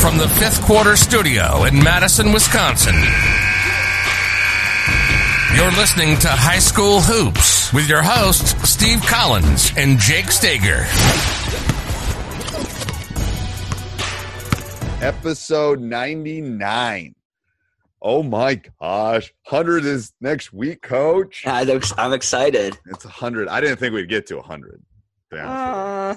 From the fifth quarter studio in Madison, Wisconsin. You're listening to High School Hoops with your hosts, Steve Collins and Jake Stager. Episode 99. Oh my gosh. 100 is next week, coach. I'm excited. It's 100. I didn't think we'd get to 100. to be honest with you. Uh,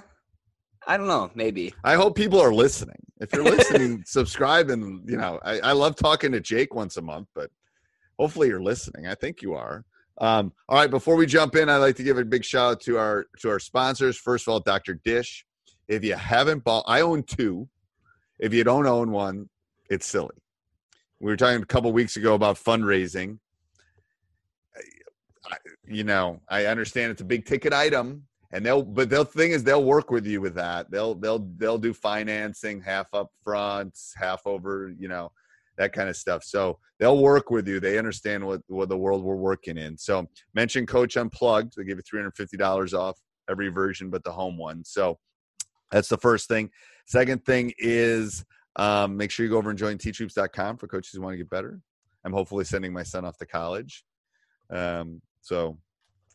I don't know. Maybe. I hope people are listening. If you're listening, subscribe and you know, I, I love talking to Jake once a month, but hopefully you're listening. I think you are. Um, all right, before we jump in, I'd like to give a big shout out to our to our sponsors. First of all, Dr. Dish. If you haven't bought, I own two. If you don't own one, it's silly. We were talking a couple weeks ago about fundraising. I- You know, I understand it's a big ticket item, and they'll but the thing is they'll work with you with that. They'll they'll they'll do financing, half up front, half over, you know, that kind of stuff. So they'll work with you. They understand what what the world we're working in. So mention Coach Unplugged. They give you three hundred fifty dollars off every version but the home one. So that's the first thing. Second thing is um, make sure you go over and join teachhoops.com for coaches who want to get better. I'm hopefully sending my son off to college. Um, so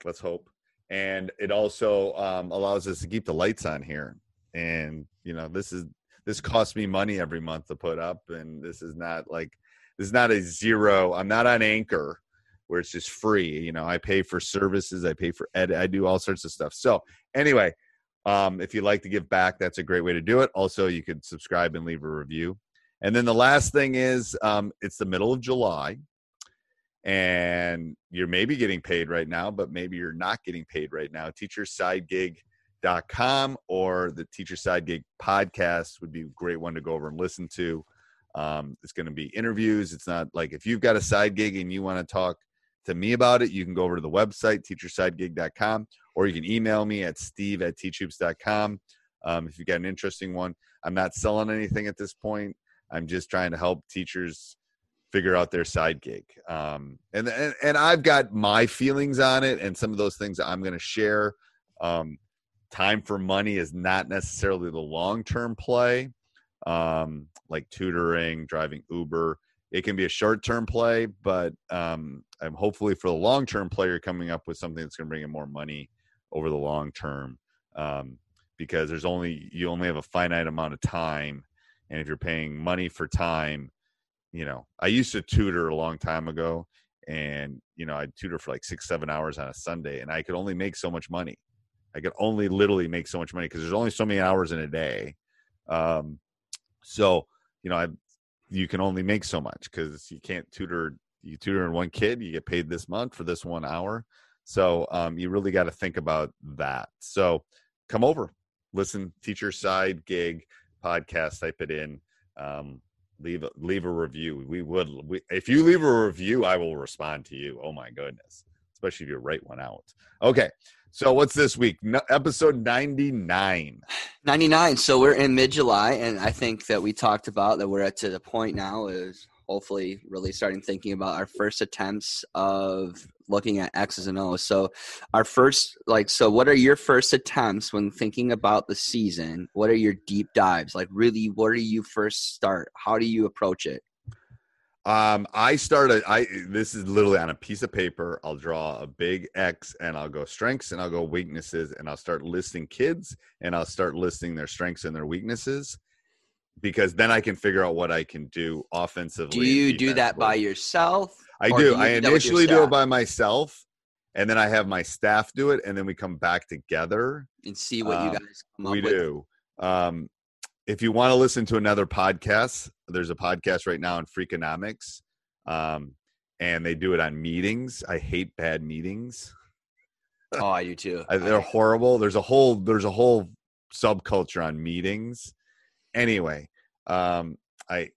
let's hope. And it also um, allows us to keep the lights on here. And, you know, this is, this costs me money every month to put up. And this is not like, this is not a zero. I'm not on anchor where it's just free. You know, I pay for services, I pay for ed, I do all sorts of stuff. So anyway, um, if you'd like to give back, that's a great way to do it. Also, you could subscribe and leave a review. And then the last thing is um, it's the middle of July and you're maybe getting paid right now, but maybe you're not getting paid right now. Teachersidegig.com or the Teacher Side Gig podcast would be a great one to go over and listen to. Um, it's going to be interviews. It's not like if you've got a side gig and you want to talk to me about it, you can go over to the website, teachersidegig.com, or you can email me at steve at teachhoops.com. Um, if you've got an interesting one, I'm not selling anything at this point. I'm just trying to help teachers figure out their side gig. Um, and, and, and I've got my feelings on it and some of those things I'm going to share. Um, time for money is not necessarily the long-term play. Um, like tutoring, driving Uber, it can be a short-term play, but um, I'm hopefully for the long-term player coming up with something that's going to bring in more money over the long term. Um, because there's only you only have a finite amount of time, and if you're paying money for time, you know, I used to tutor a long time ago, and you know, I'd tutor for like six, seven hours on a Sunday, and I could only make so much money. I could only literally make so much money because there's only so many hours in a day. Um, so you know, I you can only make so much because you can't tutor. You tutor in one kid, you get paid this month for this one hour. So um, you really got to think about that. So come over, listen, teacher side gig podcast. Type it in. Um, leave a, leave a review. We would we, if you leave a review, I will respond to you. Oh my goodness, especially if you write one out. Okay, So what's this week? No, episode 99. 99. So we're in mid July, and I think that we talked about that we're at to the point now is hopefully really starting thinking about our first attempts of looking at X's and O's. So our first like so what are your first attempts when thinking about the season? What are your deep dives? Like really where do you first start? How do you approach it? Um, I started. I this is literally on a piece of paper. I'll draw a big X, and I'll go strengths, and I'll go weaknesses, and I'll start listing kids, and I'll start listing their strengths and their weaknesses, because then I can figure out what I can do offensively. Do you do that by yourself? I do. do I initially do it by myself, and then I have my staff do it, and then we come back together and see what um, you guys come up we with. We do. Um, if you want to listen to another podcast, there's a podcast right now on Freakonomics, um, and they do it on meetings. I hate bad meetings. Oh, I do too. They're horrible. There's a whole there's a whole subculture on meetings. Anyway, um, I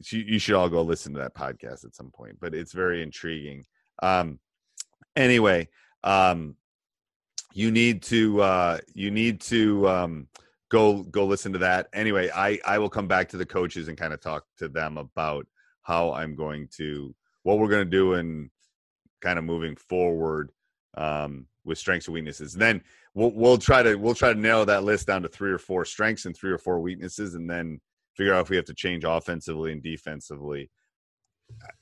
you should all go listen to that podcast at some point, but it's very intriguing. Um, anyway, um, you need to uh, you need to um, go go listen to that. Anyway, I I will come back to the coaches and kind of talk to them about how I'm going to what we're going to do and kind of moving forward um, with strengths and weaknesses. And then we'll we'll try to we'll try to narrow that list down to three or four strengths and three or four weaknesses, and then figure out if we have to change offensively and defensively.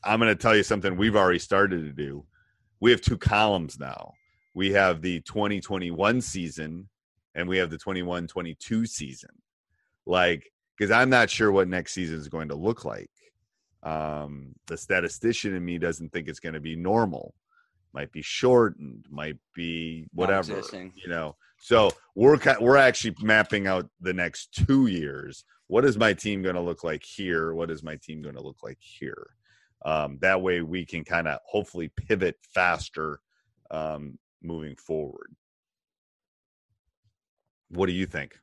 I'm going to tell you something we've already started to do. We have two columns now. We have the 2021 season and we have the 21 22 season. Like, because I'm not sure what next season is going to look like. Um, the statistician in me doesn't think it's going to be normal. Might be shortened, might be whatever, you know. So we're we're actually mapping out the next two years. What is my team going to look like here? What is my team going to look like here? Um, that way we can kind of hopefully pivot faster um, moving forward. What do you think?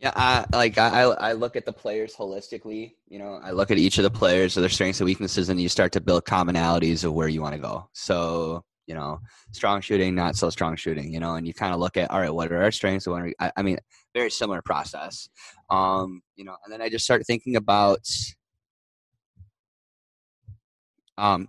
Yeah, I like I I look at the players holistically. You know, I look at each of the players, their strengths and weaknesses, and you start to build commonalities of where you want to go. So you know, strong shooting, not so strong shooting. You know, and you kind of look at all right, what are our strengths? What are, I, I mean, very similar process. Um, you know, and then I just start thinking about um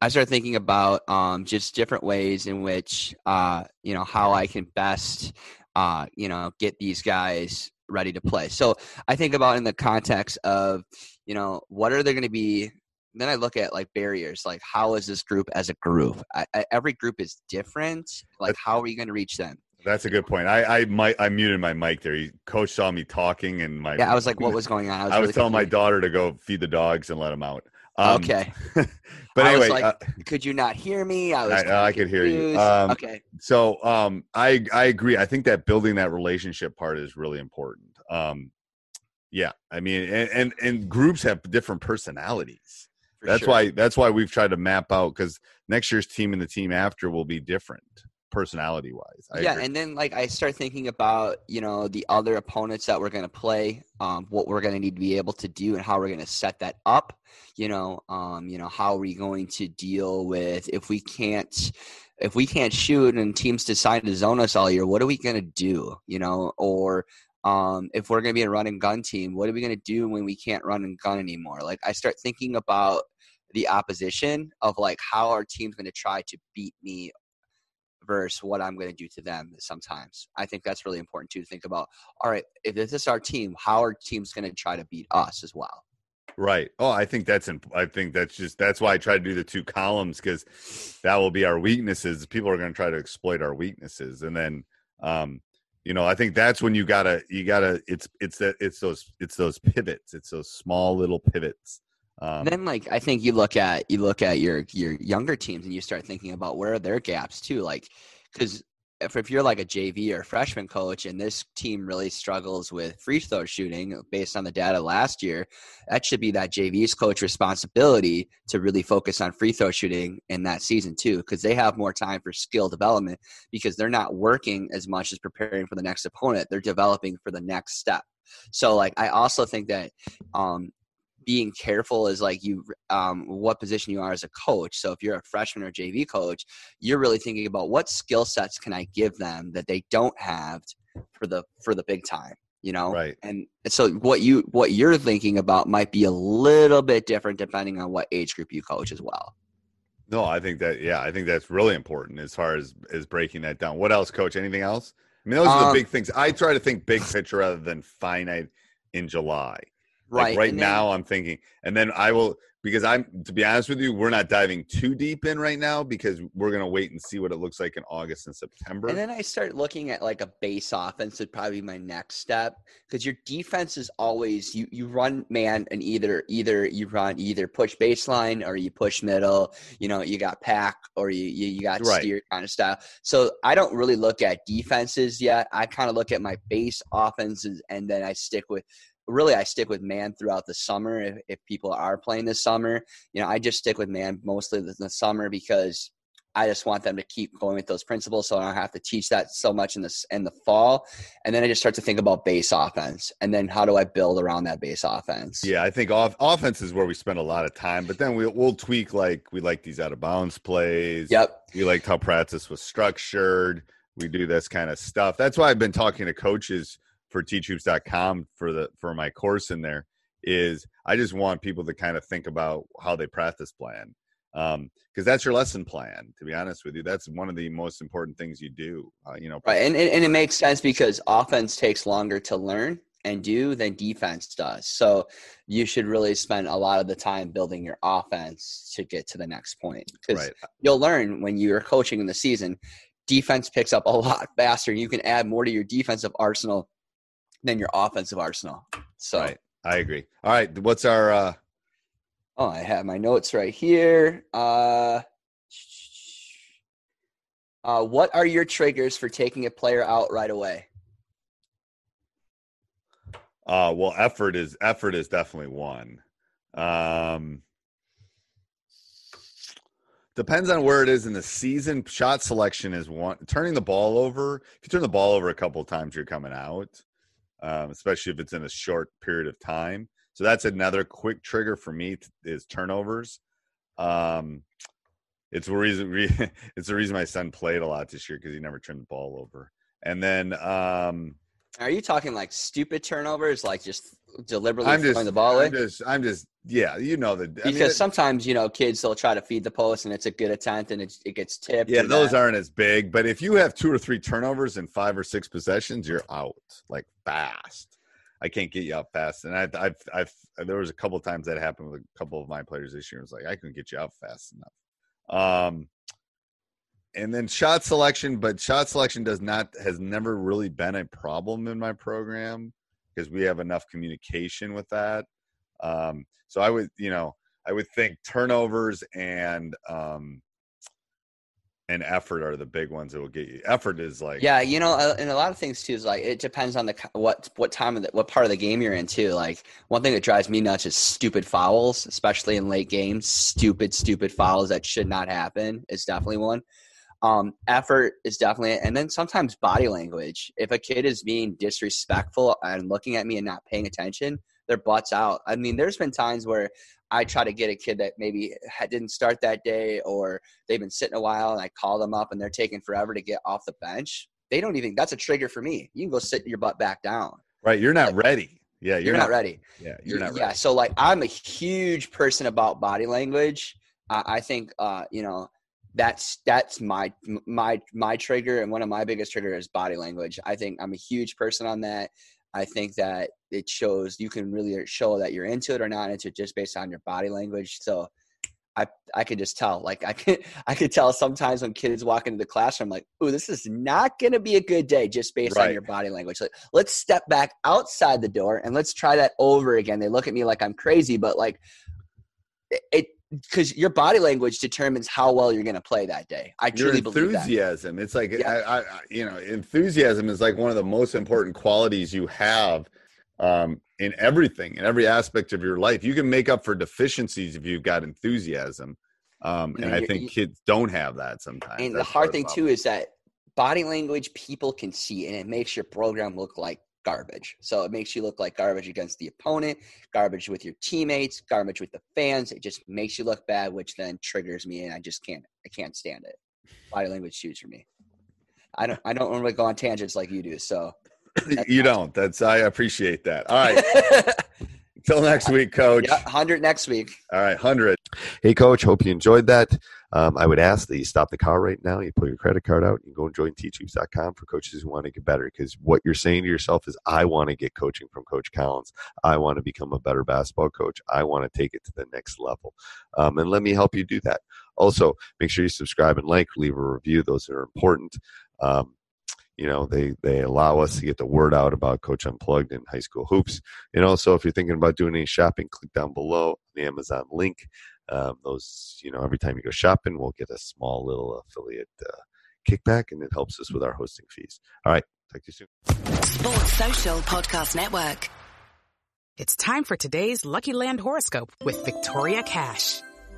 I started thinking about um, just different ways in which uh, you know how I can best uh, you know get these guys ready to play. So I think about in the context of you know what are they going to be. Then I look at like barriers, like how is this group as a group? I, I, every group is different. Like how are you going to reach them? That's a good point. I I might I muted my mic there. He, Coach saw me talking and my yeah. I was like, what was going on? I was, I was really telling confused. my daughter to go feed the dogs and let them out. Um, okay. but I anyway, like, uh, could you not hear me? I was. I, I could hear you. Um, okay. So um, I I agree. I think that building that relationship part is really important. Um, yeah, I mean, and and, and groups have different personalities. That's sure. why that's why we've tried to map out because next year's team and the team after will be different personality wise. yeah, agree. and then like I start thinking about you know the other opponents that we're going to play, um, what we're going to need to be able to do, and how we're going to set that up. You know, um, you know how are we going to deal with if we can't if we can't shoot and teams decide to zone us all year, what are we going to do? You know, or um, if we're going to be a run and gun team, what are we going to do when we can't run and gun anymore? Like I start thinking about the opposition of like how our team's going to try to beat me versus what I'm going to do to them sometimes. I think that's really important too to think about. All right, if this is our team, how our team's going to try to beat us as well. Right. Oh, I think that's imp- I think that's just that's why I try to do the two columns because that will be our weaknesses. People are going to try to exploit our weaknesses, and then um, you know I think that's when you gotta you gotta it's it's that it's those it's those pivots. It's those small little pivots um, then, like I think you look at you look at your your younger teams and you start thinking about where are their gaps too. Like, because if, if you're like a JV or freshman coach and this team really struggles with free throw shooting based on the data last year, that should be that JV's coach responsibility to really focus on free throw shooting in that season too, because they have more time for skill development because they're not working as much as preparing for the next opponent. They're developing for the next step. So like I also think that um, being careful is like you um, what position you are as a coach. So if you're a freshman or JV coach, you're really thinking about what skill sets can I give them that they don't have for the for the big time you know Right. and so what you what you're thinking about might be a little bit different depending on what age group you coach as well No, I think that yeah, I think that's really important as far as as breaking that down. What else, coach? Anything else? I mean, those are the Um, big things. I try to think big picture rather than finite in July. Right Like right and then- now, I'm thinking, and then I will because I'm to be honest with you, we're not diving too deep in right now because we're gonna wait and see what it looks like in August and September. And then I start looking at like a base offense would probably be my next step because your defense is always you you run man and either either you run either push baseline or you push middle. You know you got pack or you you, you got Right. steer kind of style. So I don't really look at defenses yet. I kind of look at my base offenses and then I stick with. Really, I stick with man throughout the summer. If, if people are playing this summer, you know, I just stick with man mostly in the summer because I just want them to keep going with those principles, so I don't have to teach that so much in this in the fall. And then I just start to think about base offense, and then how do I build around that base offense? yeah, I think off, offense is where we spend a lot of time, but then we'll, we'll tweak like we like these out of bounds plays. Yep. We liked how practice was structured. We do this kind of stuff. That's why I've been talking to coaches for teachhoops.com for the for my course in there is I just want people to kind of think about how they practice plan. Um, because that's your lesson plan, to be honest with you. That's one of the most important things you do. Uh, you know, Right, and, and and it makes sense because offense takes longer to learn and do than defense does. So you should really spend a lot of the time building your offense to get to the next point because right. you'll learn when you're coaching in the season. Defense picks up a lot faster. You can add more to your defensive arsenal than your offensive arsenal. So, Right. I agree. All right. What's our uh oh, I have my notes right here. Uh, uh, what are your triggers for taking a player out right away? Uh, well, effort is effort is definitely one. Um, depends on where it is in the season. Shot selection is one. Turning the ball over. If you turn the ball over a couple of times, you're coming out, um, especially if it's in a short period of time. So that's another quick trigger for me t- is turnovers. Um, it's the reason. Re- it's the reason my son played a lot this year because he never turned the ball over. And then um, Are you talking like stupid turnovers, like just deliberately I'm throwing just, the ball? I'm just, I'm just, yeah, you know the. Because mean, sometimes you know kids they'll try to feed the post and it's a good attempt and it, it gets tipped. yeah, those that. aren't as big, but if you have two or three turnovers in five or six possessions, you're out like fast. I can't get you out fast, and I've, I've, I've, there was a couple times that happened with a couple of my players this year. It was like I couldn't get you out fast enough. Um, and then shot selection, but shot selection does not has never really been a problem in my program because we have enough communication with that. Um, so I would, you know, I would think turnovers and um, and effort are the big ones that will get you. Effort is like Yeah, you know, uh, and a lot of things too is like it depends on the what what time of the what part of the game you're in too. Like one thing that drives me nuts is stupid fouls, especially in late games. Stupid, stupid fouls that should not happen is definitely one. Um, effort is definitely, and then sometimes body language. If a kid is being disrespectful and looking at me and not paying attention, their butts out. I mean, there's been times where I try to get a kid that maybe didn't start that day or they've been sitting a while and I call them up and they're taking forever to get off the bench. They don't even, that's a trigger for me. You can go sit your butt back down. right. You're not ready. Yeah, You're, not, ready. Yeah, you're not yeah. So like I'm a huge person about body language. I I think, uh, you know, that's that's my my my trigger and one of my biggest trigger is body language. I think I'm a huge person on that. I think that it shows you can really show that you're into it or not into it just based on your body language. So I I could just tell. Like I could I could tell sometimes when kids walk into the classroom, like, oh, this is not gonna be a good day just based on your body language. Like, let's step back outside the door and let's try that over again. They look at me like I'm crazy, but like it because your body language determines how well you're gonna play that day. I your truly believe that. enthusiasm. It's like Yeah. I, I, you know, enthusiasm is like one of the most important qualities you have um, in everything, in every aspect of your life. You can make up for deficiencies if you've got enthusiasm, um, You and I think you- kids don't have that sometimes. And the hard thing too is that body language people can see, and it makes your program look like garbage. So it makes you look like garbage against the opponent, garbage with your teammates, garbage with the fans. It just makes you look bad, which then triggers me, and I just can't. I can't stand it. Body language shoots for me. I don't. I don't normally go on tangents like you do. So you don't. That's I appreciate that. All right. Until next week, coach. Yeah, 100 next week. All right, 100. Hey, coach, hope you enjoyed that. Um, I would ask that you stop the car right now. You pull your credit card out. You go and join teachhoops.com for coaches who want to get better. Because what you're saying to yourself is, I want to get coaching from Coach Collins. I want to become a better basketball coach. I want to take it to the next level. Um, and let me help you do that. Also, make sure you subscribe and like, leave a review. Those are important. Um, you know they they allow us to get the word out about coach unplugged and high school hoops. And also if you're thinking about doing any shopping click down below the amazon link. Um, those you know every time you go shopping we'll get a small little affiliate uh, kickback and it helps us with our hosting fees. All right talk to you soon. Sports social podcast network. It's time for today's lucky land horoscope with victoria cash